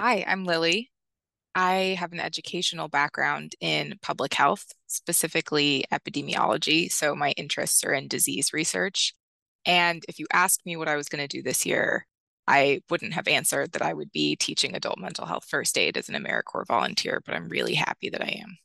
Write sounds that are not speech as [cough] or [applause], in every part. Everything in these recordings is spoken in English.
Hi, I'm Lily. I have an educational background in public health, specifically epidemiology. So my interests are in disease research. And if you asked me what I was going to do this year, I wouldn't have answered that I would be teaching adult mental health first aid as an AmeriCorps volunteer, but I'm really happy that I am.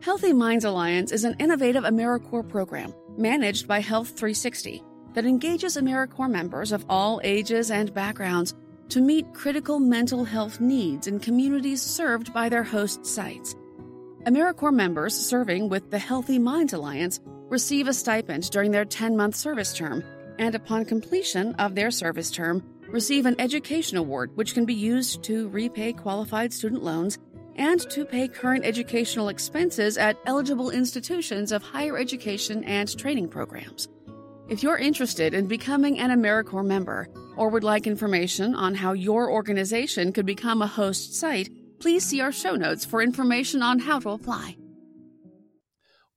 Healthy Minds Alliance is an innovative AmeriCorps program managed by Health 360 that engages AmeriCorps members of all ages and backgrounds to meet critical mental health needs in communities served by their host sites. AmeriCorps members serving with the Healthy Minds Alliance receive a stipend during their 10 month service term and upon completion of their service term, receive an education award which can be used to repay qualified student loans and to pay current educational expenses at eligible institutions of higher education and training programs. If you're interested in becoming an AmeriCorps member or would like information on how your organization could become a host site, please see our show notes for information on how to apply.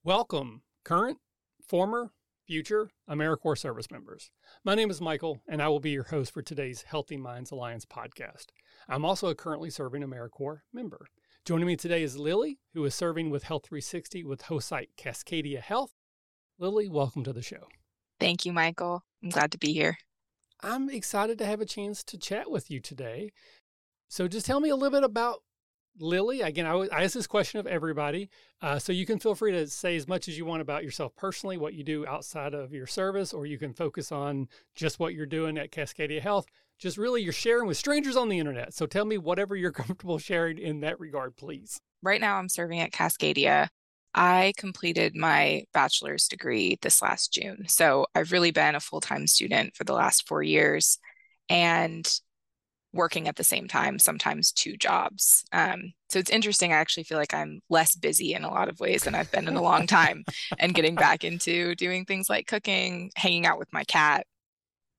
Welcome, current, former, future AmeriCorps service members. My name is Michael, and I will be your host for today's Healthy Minds Alliance podcast. I'm also a currently serving AmeriCorps member. Joining me today is Lily, who is serving with Health 360 with host site Cascadia Health. Lily, welcome to the show. Thank you, Michael. I'm glad to be here. I'm excited to have a chance to chat with you today. So, just tell me a little bit about Lily, again, I, I ask this question of everybody. Uh, so you can feel free to say as much as you want about yourself personally, what you do outside of your service, or you can focus on just what you're doing at Cascadia Health. Just really, you're sharing with strangers on the internet. So tell me whatever you're [laughs] comfortable sharing in that regard, please. Right now, I'm serving at Cascadia. I completed my bachelor's degree this last June. So I've really been a full time student for the last four years. And working at the same time, sometimes two jobs. Um, so it's interesting. I actually feel like I'm less busy in a lot of ways than I've been in a long time [laughs] and getting back into doing things like cooking, hanging out with my cat,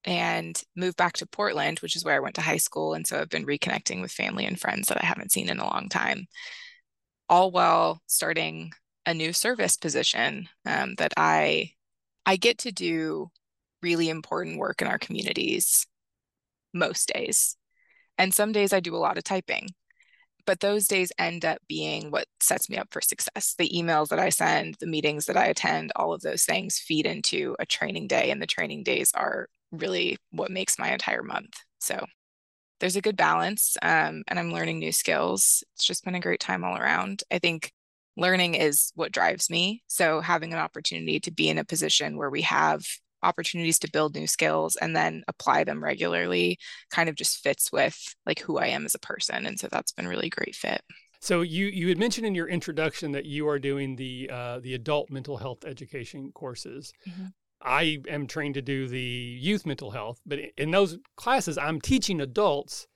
and moved back to Portland, which is where I went to high school. And so I've been reconnecting with family and friends that I haven't seen in a long time, all while starting a new service position um, that I I get to do really important work in our communities most days. And some days I do a lot of typing, but those days end up being what sets me up for success. The emails that I send, the meetings that I attend, all of those things feed into a training day, and the training days are really what makes my entire month. So there's a good balance, um, and I'm learning new skills. It's just been a great time all around. I think learning is what drives me. So having an opportunity to be in a position where we have opportunities to build new skills and then apply them regularly kind of just fits with like who I am as a person. And so that's been really great fit. So you you had mentioned in your introduction that you are doing the uh, the adult mental health education courses. Mm-hmm. I am trained to do the youth mental health, but in those classes, I'm teaching adults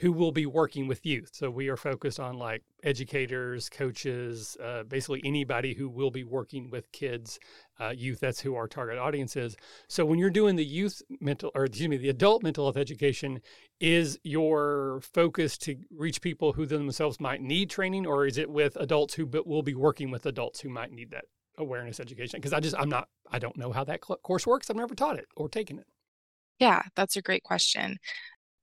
who will be working with youth. So we are focused on like educators, coaches, uh, basically anybody who will be working with kids, uh, youth. That's who our target audience is. So when you're doing the youth mental, or excuse me, the adult mental health education, is your focus to reach people who themselves might need training, or is it with adults who but will be working with adults who might need that awareness education? Because I just I'm not I don't know how that course works. I've never taught it or taken it. Yeah, that's a great question.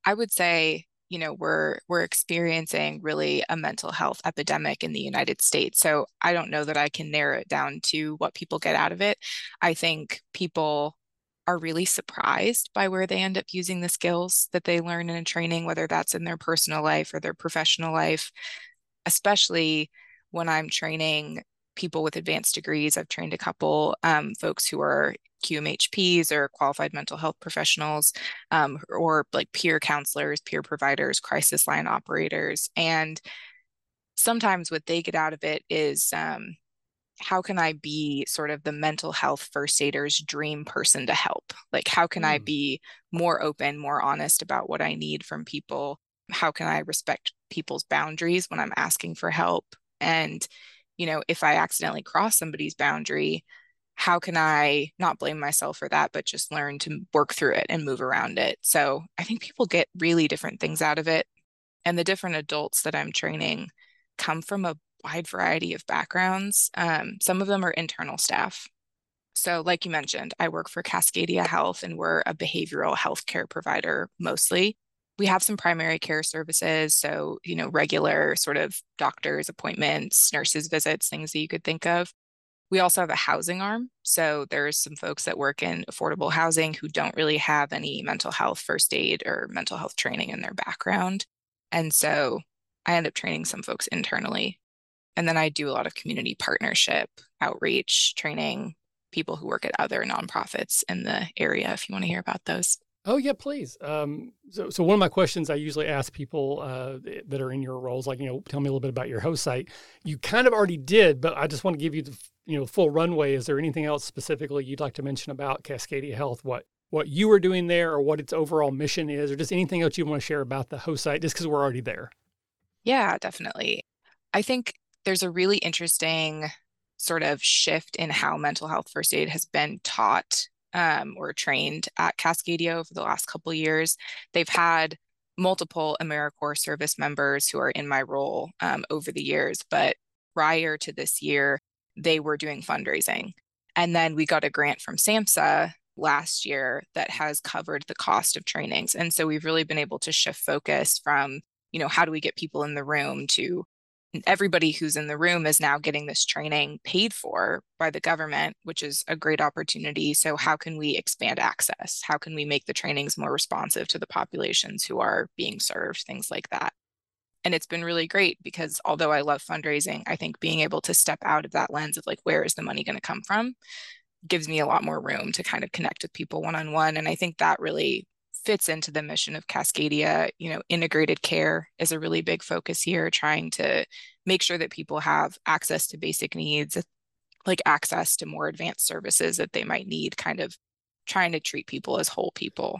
I would say you know we're we're experiencing really a mental health epidemic in the United States. So I don't know that I can narrow it down to what people get out of it. I think people are really surprised by where they end up using the skills that they learn in a training, whether that's in their personal life or their professional life, especially when I'm training people with advanced degrees. I've trained a couple um, folks who are QMHPs or qualified mental health professionals, um, or like peer counselors, peer providers, crisis line operators. And sometimes what they get out of it is um, how can I be sort of the mental health first aider's dream person to help? Like, how can mm. I be more open, more honest about what I need from people? How can I respect people's boundaries when I'm asking for help? And, you know, if I accidentally cross somebody's boundary, how can I not blame myself for that, but just learn to work through it and move around it? So I think people get really different things out of it. And the different adults that I'm training come from a wide variety of backgrounds. Um, some of them are internal staff. So, like you mentioned, I work for Cascadia Health and we're a behavioral health care provider mostly. We have some primary care services. So, you know, regular sort of doctors' appointments, nurses' visits, things that you could think of. We also have a housing arm. So there's some folks that work in affordable housing who don't really have any mental health first aid or mental health training in their background. And so I end up training some folks internally. And then I do a lot of community partnership, outreach, training people who work at other nonprofits in the area if you want to hear about those. Oh yeah, please. Um, so, so one of my questions I usually ask people uh, that are in your roles, like you know, tell me a little bit about your host site. You kind of already did, but I just want to give you the you know full runway. Is there anything else specifically you'd like to mention about Cascadia Health? What what you are doing there, or what its overall mission is, or just anything else you want to share about the host site, just because we're already there. Yeah, definitely. I think there's a really interesting sort of shift in how mental health first aid has been taught um, or trained at Cascadia over the last couple years. They've had multiple AmeriCorps service members who are in my role um, over the years, but prior to this year, they were doing fundraising. And then we got a grant from SAMHSA last year that has covered the cost of trainings. And so we've really been able to shift focus from, you know, how do we get people in the room to everybody who's in the room is now getting this training paid for by the government, which is a great opportunity. So, how can we expand access? How can we make the trainings more responsive to the populations who are being served? Things like that. And it's been really great because although I love fundraising, I think being able to step out of that lens of like, where is the money going to come from gives me a lot more room to kind of connect with people one on one. And I think that really fits into the mission of Cascadia. You know, integrated care is a really big focus here, trying to make sure that people have access to basic needs, like access to more advanced services that they might need, kind of trying to treat people as whole people.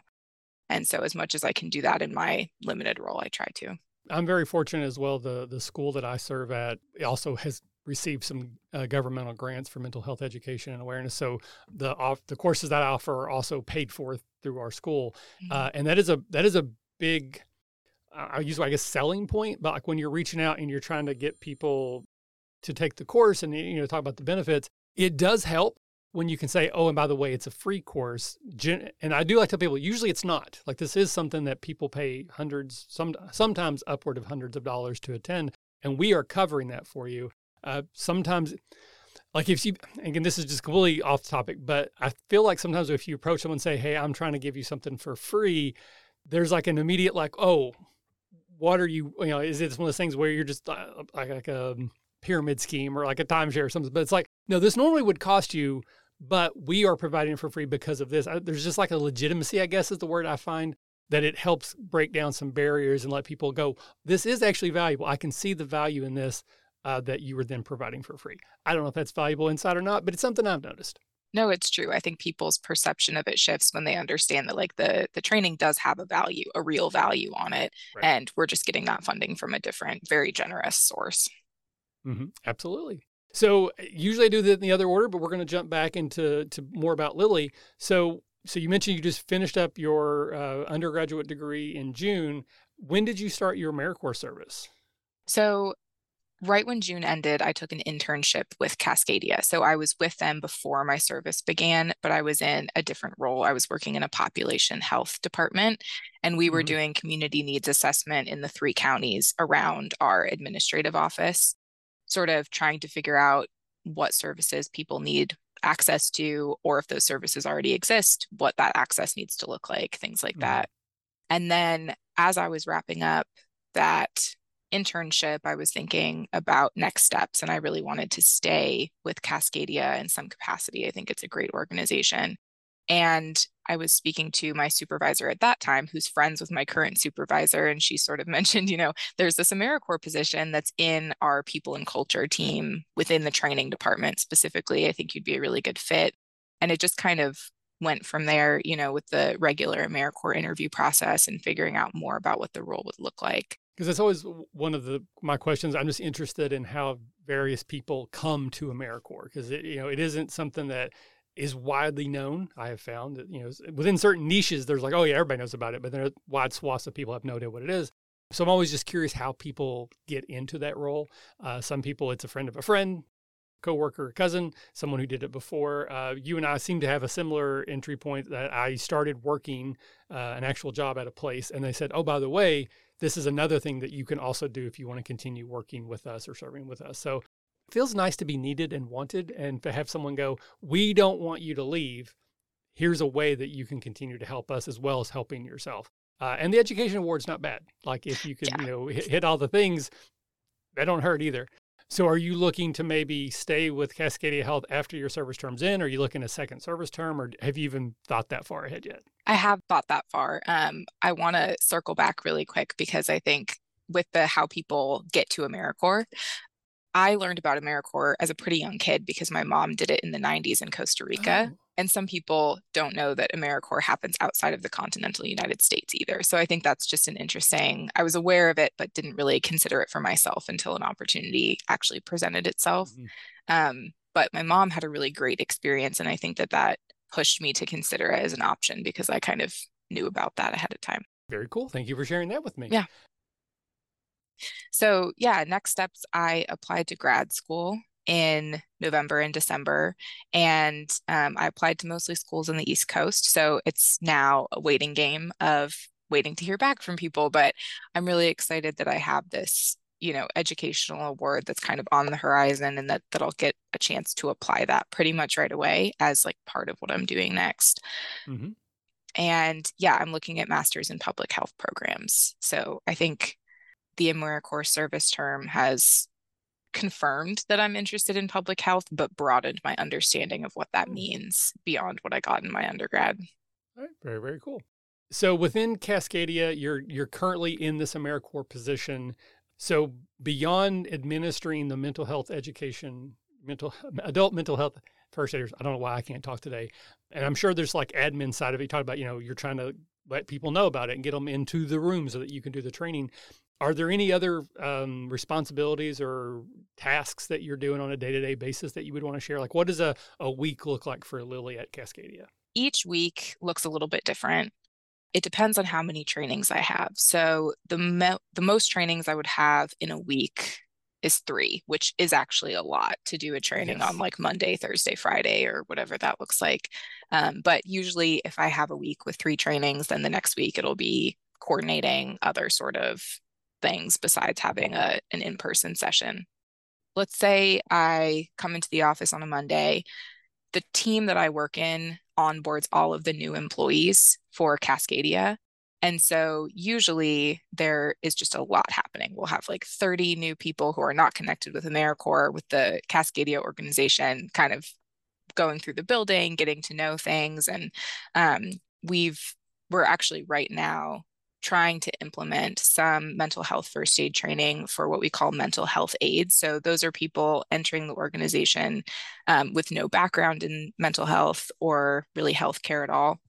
And so, as much as I can do that in my limited role, I try to. I'm very fortunate as well. The the school that I serve at also has received some uh, governmental grants for mental health education and awareness. So the off, the courses that I offer are also paid for through our school, mm-hmm. uh, and that is a that is a big. I use I guess selling point, but like when you're reaching out and you're trying to get people to take the course and you know talk about the benefits, it does help when you can say, oh, and by the way, it's a free course. And I do like to tell people, usually it's not. Like this is something that people pay hundreds, some sometimes upward of hundreds of dollars to attend, and we are covering that for you. Uh, sometimes, like if you, again, this is just completely off topic, but I feel like sometimes if you approach someone and say, hey, I'm trying to give you something for free, there's like an immediate, like, oh, what are you, you know, is it one of those things where you're just uh, like, like a pyramid scheme or like a timeshare or something? But it's like, no, this normally would cost you, but we are providing it for free because of this. I, there's just like a legitimacy, I guess is the word I find that it helps break down some barriers and let people go, this is actually valuable. I can see the value in this uh, that you were then providing for free. I don't know if that's valuable insight or not, but it's something I've noticed. No, it's true. I think people's perception of it shifts when they understand that like the the training does have a value, a real value on it, right. and we're just getting that funding from a different, very generous source. Mm-hmm. Absolutely. So usually I do that in the other order, but we're going to jump back into to more about Lily. So so you mentioned you just finished up your uh, undergraduate degree in June. When did you start your AmeriCorps service? So right when June ended, I took an internship with Cascadia. So I was with them before my service began, but I was in a different role. I was working in a population health department, and we were mm-hmm. doing community needs assessment in the three counties around our administrative office, sort of trying to figure out what services people need access to, or if those services already exist, what that access needs to look like, things like mm-hmm. that. And then as I was wrapping up that internship, I was thinking about next steps, and I really wanted to stay with Cascadia in some capacity. I think it's a great organization. And I was speaking to my supervisor at that time, who's friends with my current supervisor. And she sort of [laughs] mentioned, you know, there's this AmeriCorps position that's in our people and culture team within the training department specifically. I think you'd be a really good fit. And it just kind of went from there, you know, with the regular AmeriCorps interview process and figuring out more about what the role would look like because that's always one of the my questions. I'm just interested in how various people come to AmeriCorps because it you know it isn't something that is widely known. I have found that you know within certain niches, there's like oh yeah everybody knows about it, but there are wide swaths of people have no idea what it is. So I'm always just curious how people get into that role. Uh, some people it's a friend of a friend. Coworker, cousin, someone who did it before. Uh, you and I seem to have a similar entry point that I started working uh, an actual job at a place, and they said, "Oh, by the way, this is another thing that you can also do if you want to continue working with us or serving with us." So it feels nice to be needed and wanted, and to have someone go, "We don't want you to leave. Here's a way that you can continue to help us as well as helping yourself." Uh, and the education award's not bad. Like if you can, yeah. you know, hit, hit all the things, that don't hurt either. So are you looking to maybe stay with Cascadia Health after your service term's in? Are you looking a second service term or have you even thought that far ahead yet? I have thought that far. Um, I want to circle back really quick because I think with the how people get to AmeriCorps, I learned about AmeriCorps as a pretty young kid because my mom did it in the 90s in Costa Rica. Oh. And some people don't know that AmeriCorps happens outside of the continental United States either. So I think that's just an interesting, I was aware of it, but didn't really consider it for myself until an opportunity actually presented itself. Mm-hmm. Um, but my mom had a really great experience. And I think that that pushed me to consider it as an option because I kind of knew about that ahead of time. Very cool. Thank you for sharing that with me. Yeah. So, yeah, next steps I applied to grad school in November and December. And um, I applied to mostly schools on the East Coast. So it's now a waiting game of waiting to hear back from people. But I'm really excited that I have this, you know, educational award that's kind of on the horizon and that, that I'll get a chance to apply that pretty much right away as like part of what I'm doing next. Mm-hmm. And yeah, I'm looking at masters in public health programs. So I think the AmeriCorps service term has confirmed that I'm interested in public health, but broadened my understanding of what that hmm. means beyond what I got in my undergrad. All right, very, very cool. So within Cascadia, you're you're currently in this AmeriCorps position. So beyond administering the mental health education, mental [laughs] adult mental health first aiders, I don't know why I can't talk today. And I'm sure there's like admin side of it. You talk about, you know, you're trying to let people know about it and get them into the room so that you can do the training. Are there any other um, responsibilities or tasks that you're doing on a day to day basis that you would want to share? Like, what does a, a week look like for Lily at Cascadia? Each week looks a little bit different. It depends on how many trainings I have. So, the, the most trainings I would have in a week is three, which is actually a lot to do a training yes. on like Monday, Thursday, Friday, or whatever that looks like. Um, but usually, if I have a week with three trainings, then the next week it'll be coordinating other sort of things besides having a, an in person session. Let's say I come into the office on a Monday. The team that I work in onboards all of the new employees for Cascadia. And so usually there is just a lot happening. We'll have like 30 new people who are not connected with AmeriCorps, with the Cascadia organization, kind of going through the building, getting to know things. And um, we've, we're actually right now trying to implement some mental health first aid training for what we call mental health aides. So, those are people entering the organization um, with no background in mental health or really healthcare at all.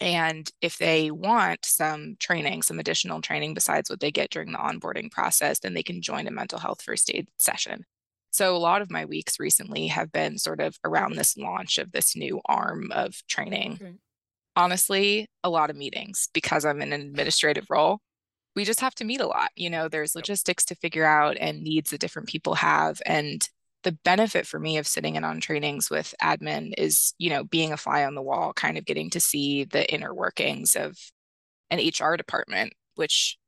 And if they want some training, some additional training besides what they get during the onboarding process, then they can join a mental health first aid session. So, a lot of my weeks recently have been sort of around this launch of this new arm of training. Okay honestly a lot of meetings because I'm in an administrative role. We just have to meet a lot. You know, there's logistics to figure out and needs that different people have. And the benefit for me of sitting in on trainings with admin is, you know, being a fly on the wall, kind of getting to see the inner workings of an HR department, which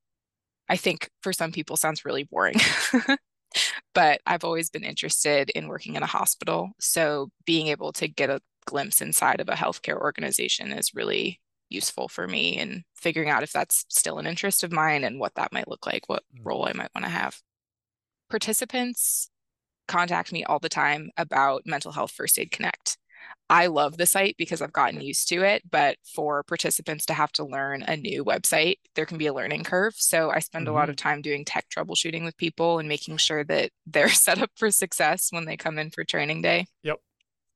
I think for some people sounds really boring. [laughs] but I've always been interested in working in a hospital. So being able to get a glimpse inside of a healthcare organization is really useful for me in figuring out if that's still an interest of mine and what that might look like, what mm. role I might want to have. Participants contact me all the time about Mental Health First Aid Connect. I love the site because I've gotten used to it, but for participants to have to learn a new website, there can be a learning curve. So I spend mm-hmm. a lot of mm-hmm. time doing tech troubleshooting with people and making sure that they're [laughs] set up for success when they come in for training day. Yep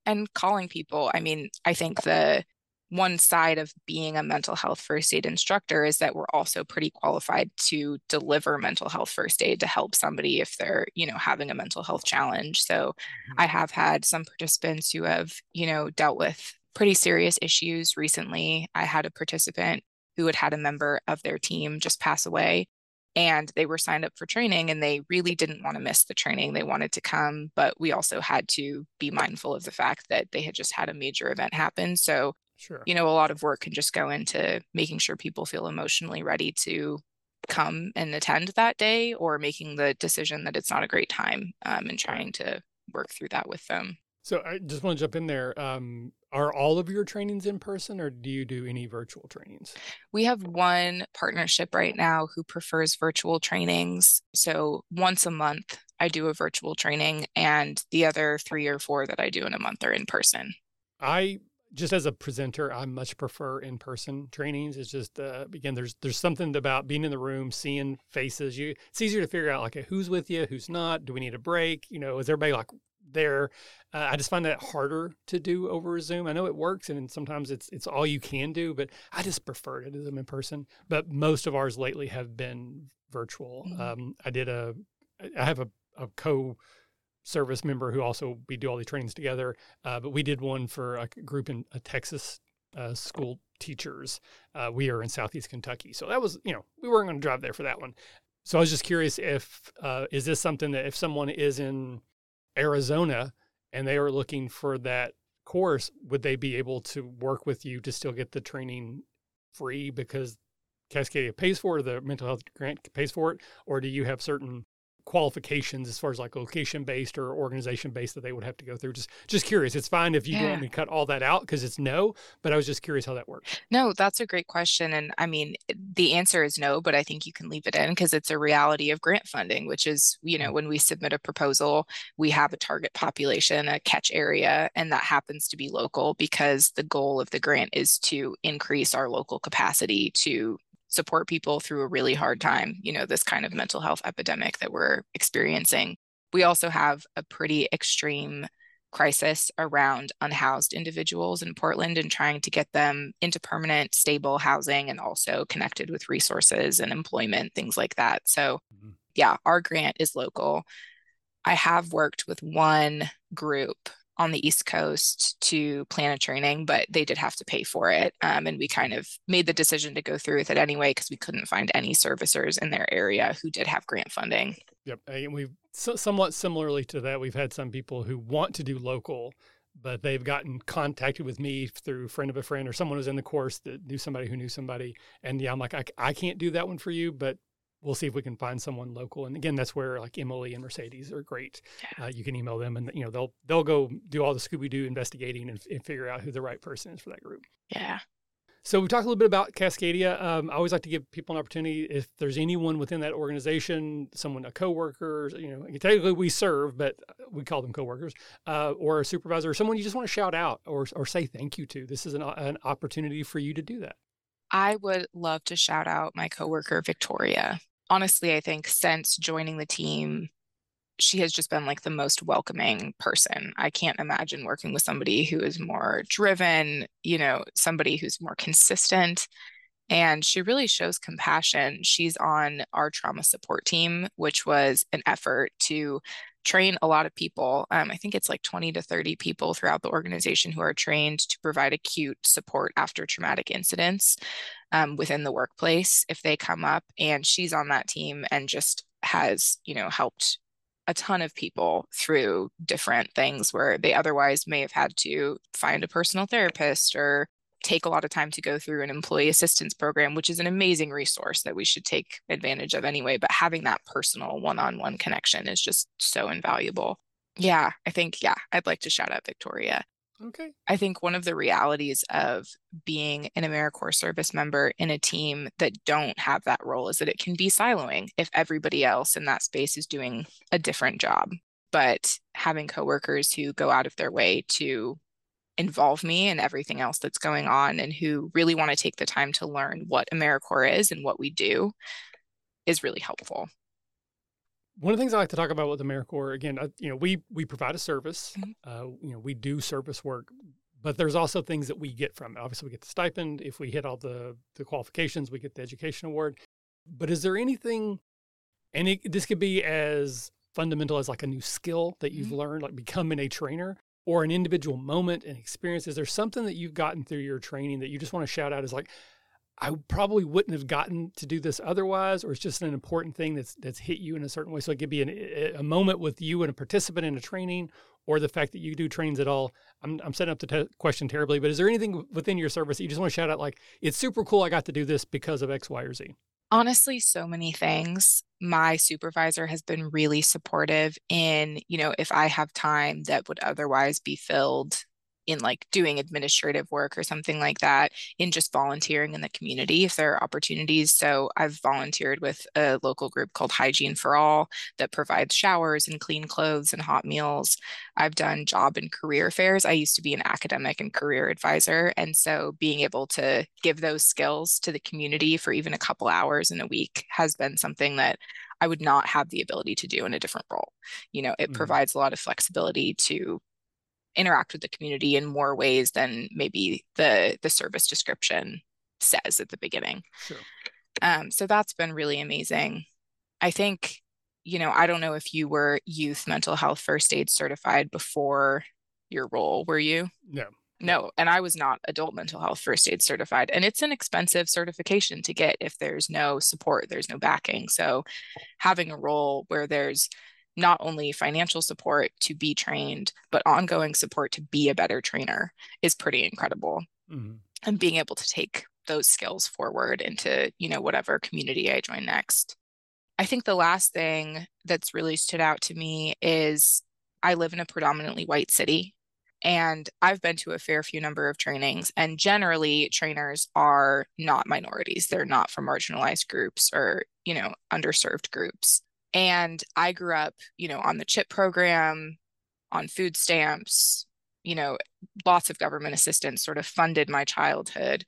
and calling people. I mean, I think the one side of being a mental health first aid instructor is that we're also pretty qualified to deliver mental health first aid to help somebody if they're you know having a mental health challenge so mm-hmm. i have had some participants who have you know dealt with pretty serious issues recently i had a participant who had had a member of their team just pass away and they were signed up for training and they really didn't want to miss the training. They wanted to come, but we also had to be mindful of the fact that they had just had a major event happen. So, sure. you know, a lot of work can just go into making sure people feel emotionally ready to come and attend that day or making the decision that it's not a great time um, and trying to work through that with them. So I just want to jump in there. Um, are all of your trainings in person or do you do any virtual trainings? We have one partnership right now who prefers virtual trainings. So once a month, I do a virtual training, and the other three or four that I do in a month are in person. I just as a presenter, I much prefer in-person trainings. It's just uh, again, there's there's something about being in the room, seeing faces. You it's easier to figure out like who's with you, who's not. Do we need a break? You know, is everybody like there? Uh, I just find that harder to do over Zoom. I know it works, and sometimes it's it's all you can do, but I just prefer to do them in person. But most of ours lately have been virtual. Mm-hmm. Um, I did a I have a, a co service member who also we do all these trainings together. Uh, but we did one for a group in a Texas uh, school teachers. Uh, we are in Southeast Kentucky, so that was you know we weren't going to drive there for that one. So I was just curious if uh, is this something that if someone is in Arizona and they are looking for that course, would they be able to work with you to still get the training free because Cascadia pays for it, the mental health grant pays for it, or do you have certain qualifications as far as like location based or organization based that they would have to go through just just curious it's fine if you yeah. want me to cut all that out because it's no but i was just curious how that works no that's a great question and i mean the answer is no but i think you can leave it in because it's a reality of grant funding which is you know mm. when we submit a proposal we have a target population a catch area and that happens to be local because the goal of the grant is to increase our local capacity to support people through a really hard time, you know, this kind of mental health epidemic that we're experiencing. We also have a pretty extreme crisis around unhoused individuals in Portland and trying to get them into permanent, stable housing and also connected with resources and employment, things like that. So, mm-hmm. yeah, our grant is local. I have worked with one group on the East Coast to plan a training, but they did have to pay for it. Um, and we kind of made the decision to go through with it anyway because we couldn't find any servicers in their area who did have grant funding. Yep. And we've so, somewhat similarly to that, we've had some people who want to do local, but they've gotten contacted with me through friend of a friend or someone who's in the course that knew somebody who knew somebody. And yeah, I'm like, I, I can't do that one for you, but we'll see if we can find someone local. And again, that's where like Emily and Mercedes are great. Yeah. Uh, you can email them, and you know they'll they'll go do all the Scooby Doo investigating and, and, figure out who the right person is for that group. Yeah. So we talked a little bit about Cascadia. Um, I always like to give people an opportunity if there's anyone within that organization, someone a coworker, you know, technically we serve, but we call them coworkers, uh, or a supervisor, or someone you just want to shout out or or say thank you to. This is an, an opportunity for you to do that. I would love to shout out my coworker Victoria honestly, I think since joining the team, she has just been like the most welcoming person. I can't imagine working with somebody who is more driven, you know, somebody who's more consistent. And she really shows compassion. She's on our trauma support team, which was an effort to train a lot of people. Um, I think it's like 20 to 30 people throughout the organization who are trained to provide acute support after traumatic incidents um, within the workplace if they come up. And she's on that team and just has, you know, helped a ton of people through different things where they otherwise may have had to find a personal therapist or take a lot of time to go through an employee assistance program, which is an amazing resource that we should take advantage of anyway. But having that personal one on one connection is just so invaluable. Yeah, I think, yeah, I'd like to shout out Victoria. Okay. I think one of the realities of being an AmeriCorps service member in a team that don't have that role is that it can be siloing if everybody else in that space is doing a different job. But having coworkers who go out of their way to involve me in everything else that's going on and who really want to take the time to learn what AmeriCorps is and what we do is really helpful. One of the things I like to talk about with AmeriCorps, again, uh, you know, we we provide a service, mm-hmm. uh, you know, we do service work, but there's also things that we get from it. Obviously, we get the stipend. If we hit all the the qualifications, we get the education award. But is there anything, and it, this could be as fundamental as like a new skill that you've mm-hmm. learned, like becoming a trainer, or an individual moment and experience? Is there something that you've gotten through your training that you just want to shout out as like, I probably wouldn't have gotten to do this otherwise, or it's just an important thing that's that's hit you in a certain way. So it could be an, a moment with you and a participant in a training, or the fact that you do trainings at all. I'm, I'm setting up the te- question terribly, but is there anything within your service that you just want to shout out like it's super cool? I got to do this because of X, Y, or Z. Honestly, so many things. My supervisor has been really supportive in, you know, if I have time that would otherwise be filled in like doing administrative work or something like that in just volunteering in the community if there are opportunities so i've volunteered with a local group called hygiene for all that provides showers and clean clothes and hot meals i've done job and career fairs i used to be an academic and career advisor and so being able to give those skills to the community for even a couple hours in a week has been something that I would not have the ability to do in a different role. You know, it mm-hmm. provides a lot of flexibility to interact with the community in more ways than maybe the the service description says at the beginning. Sure. Um, so that's been really amazing. I think, you know, I don't know if you were youth mental health first aid certified before your role, were you? No. No, and I was not adult mental health first aid certified. And it's an expensive certification to get if there's no support, there's no backing. So having a role where there's not only financial support to be trained, but ongoing support to be a better trainer is pretty incredible. Mm-hmm. And being able to take those skills forward into, you know, whatever community I join next. I think the last thing that's really stood out to me is I live in a predominantly white city and I've been to a fair few number of trainings and generally trainers are not minorities. They're not from marginalized groups or, you know, underserved groups. And I grew up, you know, on the CHIP program, on food stamps, you know, lots of government assistance sort of funded my childhood.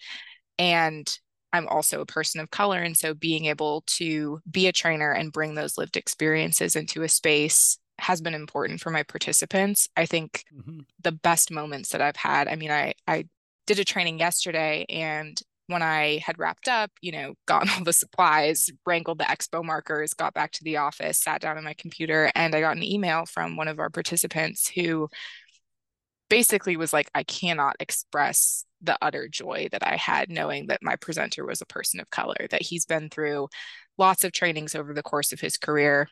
And I'm also a person of color. And so being able to be a trainer and bring those lived experiences into a space has been important for my participants. I think mm-hmm. the best moments that I've had, I mean, I, I did a training yesterday and when I had wrapped up, you know, gotten all the supplies, wrangled the expo markers, got back to the office, sat down on my computer, and I got an email from one of our participants who basically was like, I cannot express the utter joy that I had knowing that my presenter was a person of color, that he's been through lots of trainings over the course of his career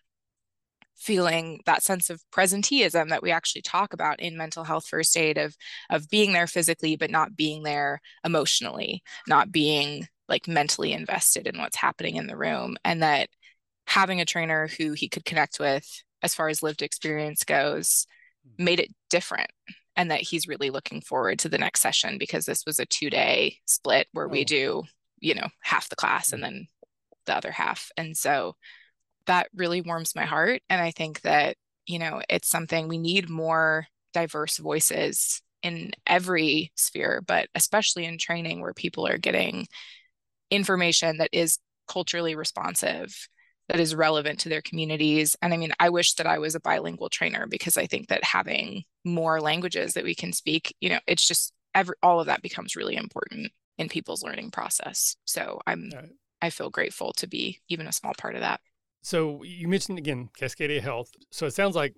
feeling that sense of presenteeism that we actually talk about in mental health first aid of of being there physically but not being there emotionally not being like mentally invested in what's happening in the room and that having a trainer who he could connect with as far as lived experience goes hmm. made it different and that he's really looking forward to the next session because this was a two day split where oh. we do you know half the class and hmm. then the other half and so that really warms my heart. And I think that, you know, it's something we need more diverse voices in every sphere, but especially in training where people are getting information that is culturally responsive, that is relevant to their communities. And I mean, I wish that I was a bilingual trainer because I think that having more languages that we can speak, you know, it's just every all of that becomes really important in people's learning process. So I'm right. I feel grateful to be even a small part of that. So you mentioned again Cascadia Health. So it sounds like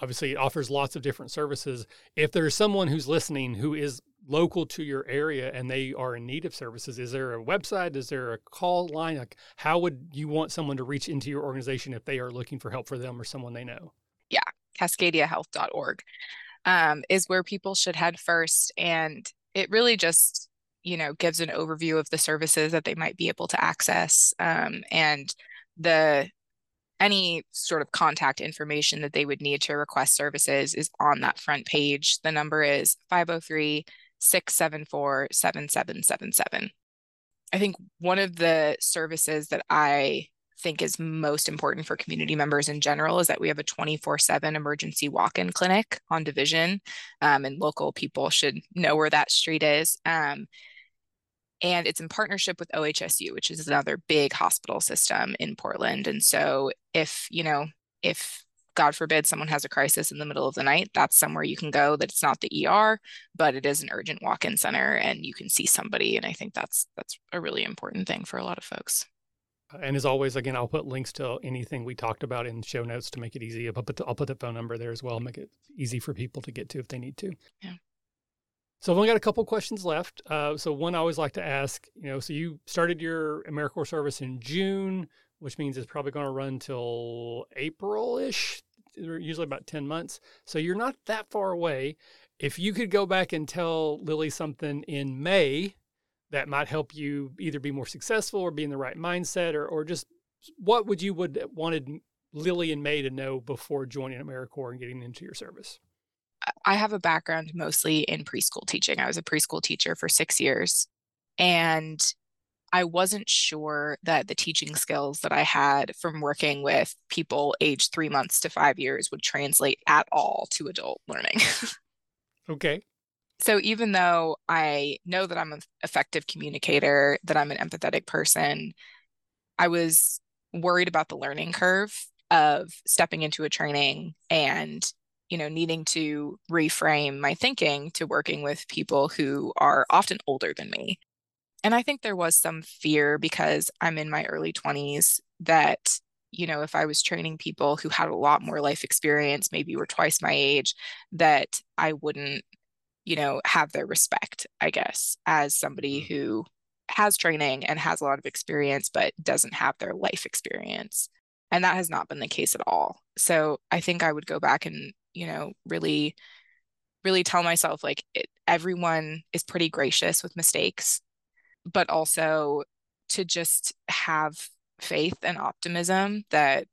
obviously it offers lots of different services. If there's someone who's listening who is local to your area and they are in need of services, is there a website? Is there a call line? Like how would you want someone to reach into your organization if they are looking for help for them or someone they know? Yeah, cascadiahealth.org um, is where people should head first. And it really just, you know, gives an overview of the services that they might be able to access um, and the any sort of contact information that they would need to request services is on that front page. The number is 503 674 7777. I think one of the services that I think is most important for community members in general is that we have a 24 7 emergency walk in clinic on division, um, and local people should know where that street is. Um, and it's in partnership with OHSU, which is another big hospital system in Portland. And so if, you know, if God forbid someone has a crisis in the middle of the night, that's somewhere you can go that it's not the ER, but it is an urgent walk-in center and you can see somebody. And I think that's that's a really important thing for a lot of folks. And as always, again, I'll put links to anything we talked about in show notes to make it easy. I'll put the, I'll put the phone number there as well, make it easy for people to get to if they need to. Yeah. So I've only got a couple questions left. Uh, so one I always like to ask, you know, so you started your AmeriCorps service in June, which means it's probably going to run till April-ish, usually about 10 months. So you're not that far away. If you could go back and tell Lily something in May that might help you either be more successful or be in the right mindset or, or just what would you would wanted Lily and May to know before joining AmeriCorps and getting into your service? I have a background mostly in preschool teaching. I was a preschool teacher for six years. And I wasn't sure that the teaching skills that I had from working with people aged three months to five years would translate at all to adult learning. [laughs] okay. So even though I know that I'm an effective communicator, that I'm an empathetic person, I was worried about the learning curve of stepping into a training and you know needing to reframe my thinking to working with people who are often older than me. And i think there was some fear because i'm in my early 20s that you know if i was training people who had a lot more life experience maybe were twice my age that i wouldn't you know have their respect i guess as somebody mm. who has training and has a lot of experience but doesn't have their life experience. And that has not been the case at all. So i think i would go back and you know really really tell myself like it, everyone is pretty gracious with mistakes but also to just have faith and optimism that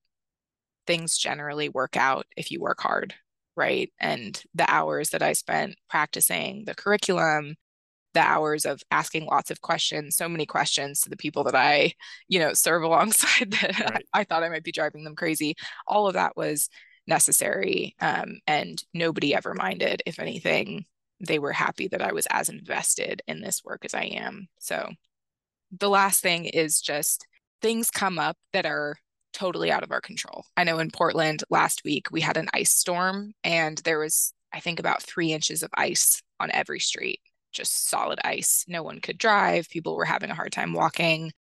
things generally work out if you work hard right and the hours that i spent practicing the curriculum the hours of asking lots of questions, so many questions to the people that I, you know, serve [laughs] alongside that right. I, I, thought I might be driving them crazy. All of that was necessary. Um, and nobody ever minded. If anything, they were happy that I was as invested in this work as I am. So the last thing is just things come up that are totally out of our control. I know in Portland last week we had an ice storm and there was, I think, about three inches of ice on every street just solid ice. No one could drive. People were having a hard time walking.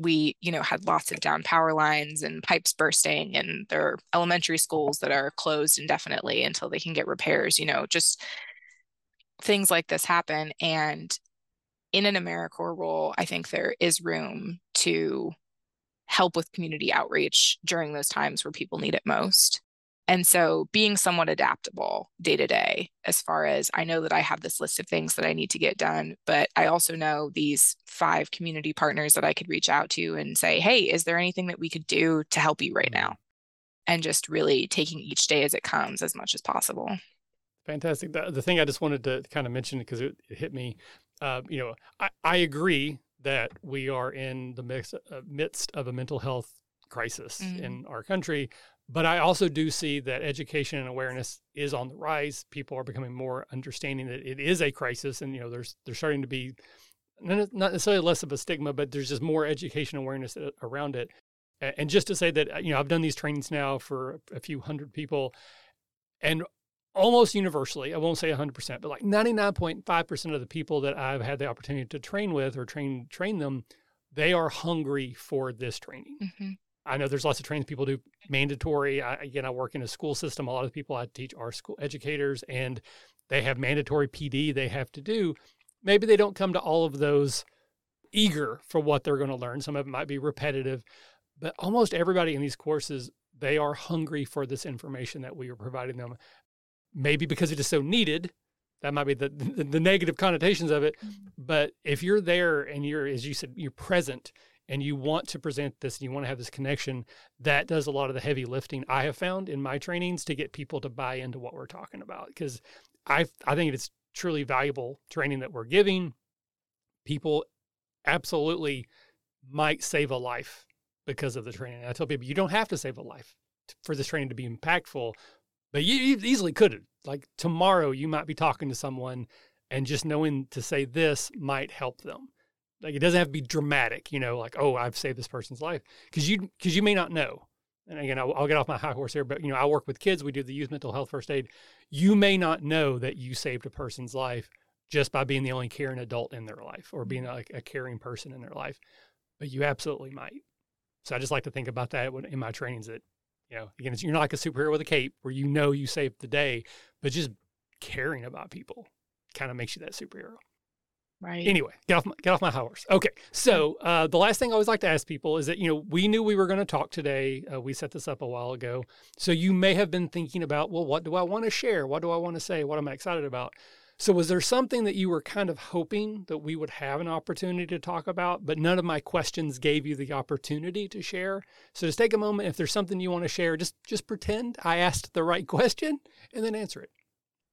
We, you know, had lots of down power lines and pipes bursting, and there are elementary schools that are closed indefinitely until they can get repairs. You know, just things like this happen. And in an AmeriCorps role, I think there is room to help with community outreach during those times where people need it most. And so being somewhat adaptable day to day, as far as I know that I have this list of things that I need to get done, but I also know these five community partners that I could reach out to and say, hey, is there anything that we could do to help you right now? And just really taking each day as it comes as much as possible. Fantastic. The, the thing I just wanted to kind of mention because it, it, hit me, uh, you know, I, I agree that we are in the mix, uh, midst of a mental health crisis mm-hmm. in our country. But I also do see that education and awareness is on the rise. People are becoming more understanding that it is a crisis, and you know, there's there's starting to be not necessarily less of a stigma, but there's just more education awareness uh, around it. And just to say that uh, you know, I've done these trainings now for a few hundred people, and almost universally, I won't say 100%, but like 99.5% of the people that I've had the opportunity to train with or train train them, they are hungry for this training. Mm-hmm. I know there's lots of trainings people do mandatory. I, again, I work in a school system. A lot of people I teach are school educators, and they have mandatory PD they have to do. Maybe they don't come to all of those eager for what they're going to learn. Some of it might be repetitive, but almost everybody in these courses they are hungry for this information that we are providing them. Maybe because it is so needed. That might be the, the, the negative connotations of it. Mm-hmm. But if you're there and you're, as you said, you're present and you want to present this and you want to have this connection, that does a lot of the heavy lifting I have found in my trainings to get people to buy into what we're talking about. Because I I think it's truly valuable training that we're giving. People absolutely might save a life because of the training. I tell people you don't have to save a life for this training to be impactful, but you, you easily could. Like tomorrow, you might be talking to someone, and just knowing to say this might help them. Like it doesn't have to be dramatic, you know, like oh I've saved this person's life because you because you may not know. And again, I'll, I'll, get off my high horse here, but you know, I work with kids. We do the youth mental health first aid. You may not know that you saved a person's life just by being the only caring adult in their life or being mm-hmm. like a caring person in their life, but you absolutely might. So I just like to think about that in my trainings. That you know, again, you're not like a superhero with a cape where you know you saved the day, but just caring about people kind of makes you that superhero. Right. Anyway, get off my, get off my horse. Okay, so uh, the last thing I always like to ask people is that you know we knew we were going to talk today. Uh, we set this up a while ago, so you may have been thinking about, well, what do I want to share? What do I want to say? What am I excited about? So, was there something that you were kind of hoping that we would have an opportunity to talk about, but none of my questions gave you the opportunity to share? So, just take a moment. If there's something you want to share, just just pretend I asked the right [laughs] question and then answer it.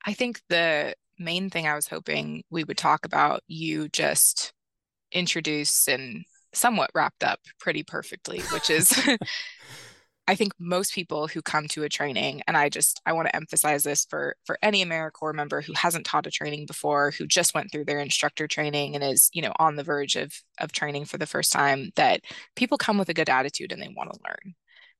I think the main thing I was hoping we would talk about, you just introduce and somewhat wrapped up pretty perfectly, which is [laughs] [laughs] I think most people who come to a training, and I just I want to emphasize this for for any AmeriCorps member who hasn't taught a training before, who just went through their instructor training and is you know on the verge of of training for the first time, that people come with a good attitude and they want to learn,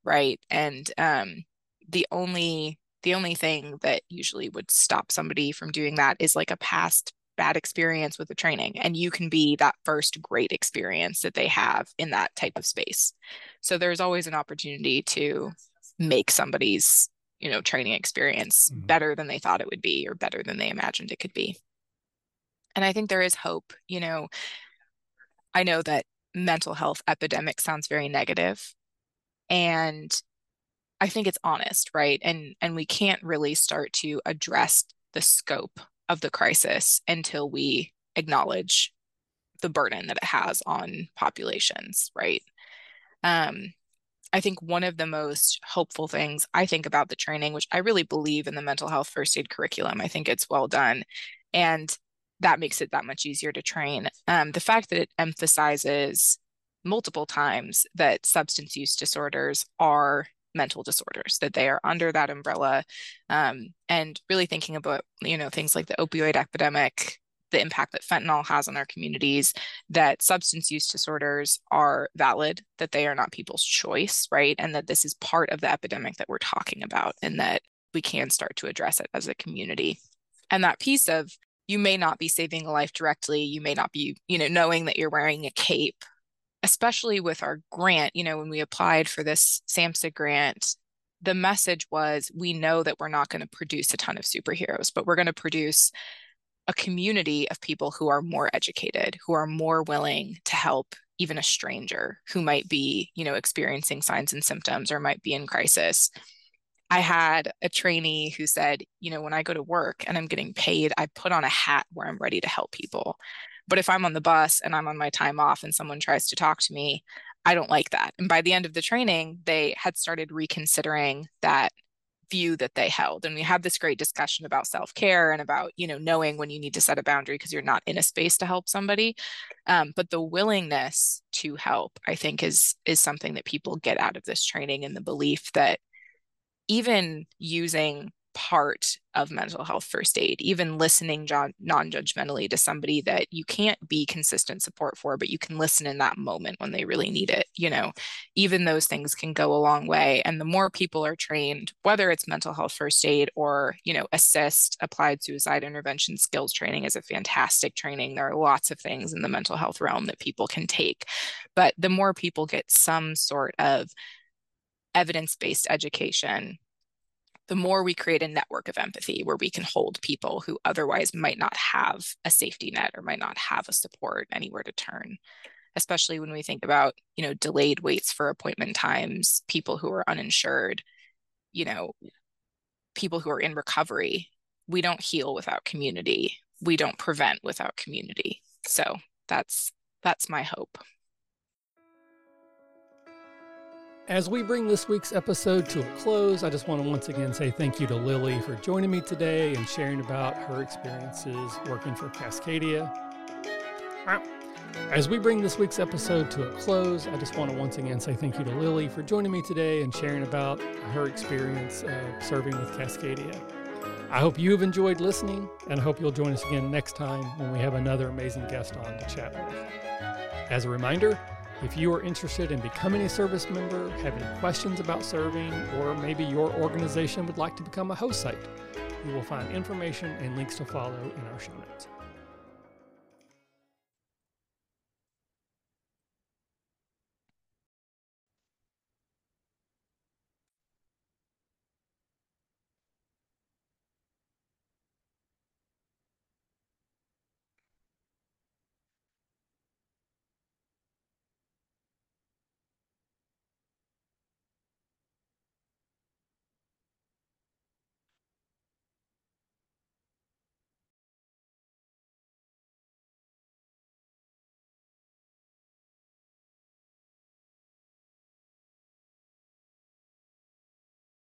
right? And um, the only the only thing that usually would stop somebody from doing that is like a past bad experience with the training and you can be that first great experience that they have in that type of space. So there's always an opportunity to make somebody's you know training experience mm-hmm. better than they thought it would be or better than they imagined it could be. And i think there is hope you know. I know that mental health epidemic sounds very negative and i think it's honest right and and we can't really start to address the scope of the crisis until we acknowledge the burden that it has on populations, right? Um, I think one of the most hopeful things I think about the training, which I really believe in the mental health first aid curriculum, I think it's well done. And that makes it that much easier to train. Um, the fact that it emphasizes multiple times that substance use disorders are mental disorders that they are under that umbrella um, and really thinking about you know things like the opioid epidemic the impact that fentanyl has on our communities that substance use disorders are valid that they are not people's choice right? And that this is part of the epidemic that we're talking about and that we can start to address it as a community. And that piece of you may not be saving a life directly you may not be you know knowing that you're wearing a cape especially with our grant, you know, when we applied for this SAMHSA grant, the message was we know that we're not going to produce a ton of superheroes, but we're going to produce a community of people who are more educated, who are more willing to help even a stranger who might be, you know, experiencing signs and symptoms or might be in crisis. I had a trainee who said, you know, when I go to work and I'm getting paid, I put on a hat where I'm ready to help people. But if I'm on the bus and I'm on my time off and someone tries to talk to me, I don't like that. And by the end of the training, they had started reconsidering that view that they held and we had this great discussion about self-care and about you know knowing when you need to set a boundary because you're not in a space to help somebody um, but the willingness to help i think is is something that people get out of this training and the belief that even using part of mental health first aid, even listening non judgmentally to somebody that you can't be consistent support for, but you can listen in that moment when they really need it. You know, even those things can go a long way. And the more people are trained, whether it's mental health first aid or, you know, ASIST applied suicide intervention skills training is a fantastic training. There are lots of things in the mental health realm that people can take. But the more people get some sort of evidence based education the more we create a network of empathy where we can hold people who otherwise might not have a safety net or might not have a support anywhere to turn. Especially when we think about you know delayed waits for appointment times people who are uninsured you know people who are in recovery. We don't heal without community. We don't prevent without community. So that's that's my hope As we bring this week's episode to a close, I just want to once again say thank you to Lily for joining me today and sharing about her experiences working for Cascadia. As we bring this week's episode to a close, I just want to once again say thank you to Lily for joining me today and sharing about her experience uh, serving with Cascadia. I hope you have enjoyed listening, and I hope you'll join us again next time when we have another amazing guest on to chat with. As a reminder, if you are interested in becoming a service member, have any questions about serving, or maybe your organization would like to become a host site, you will find information and links to follow in our show notes.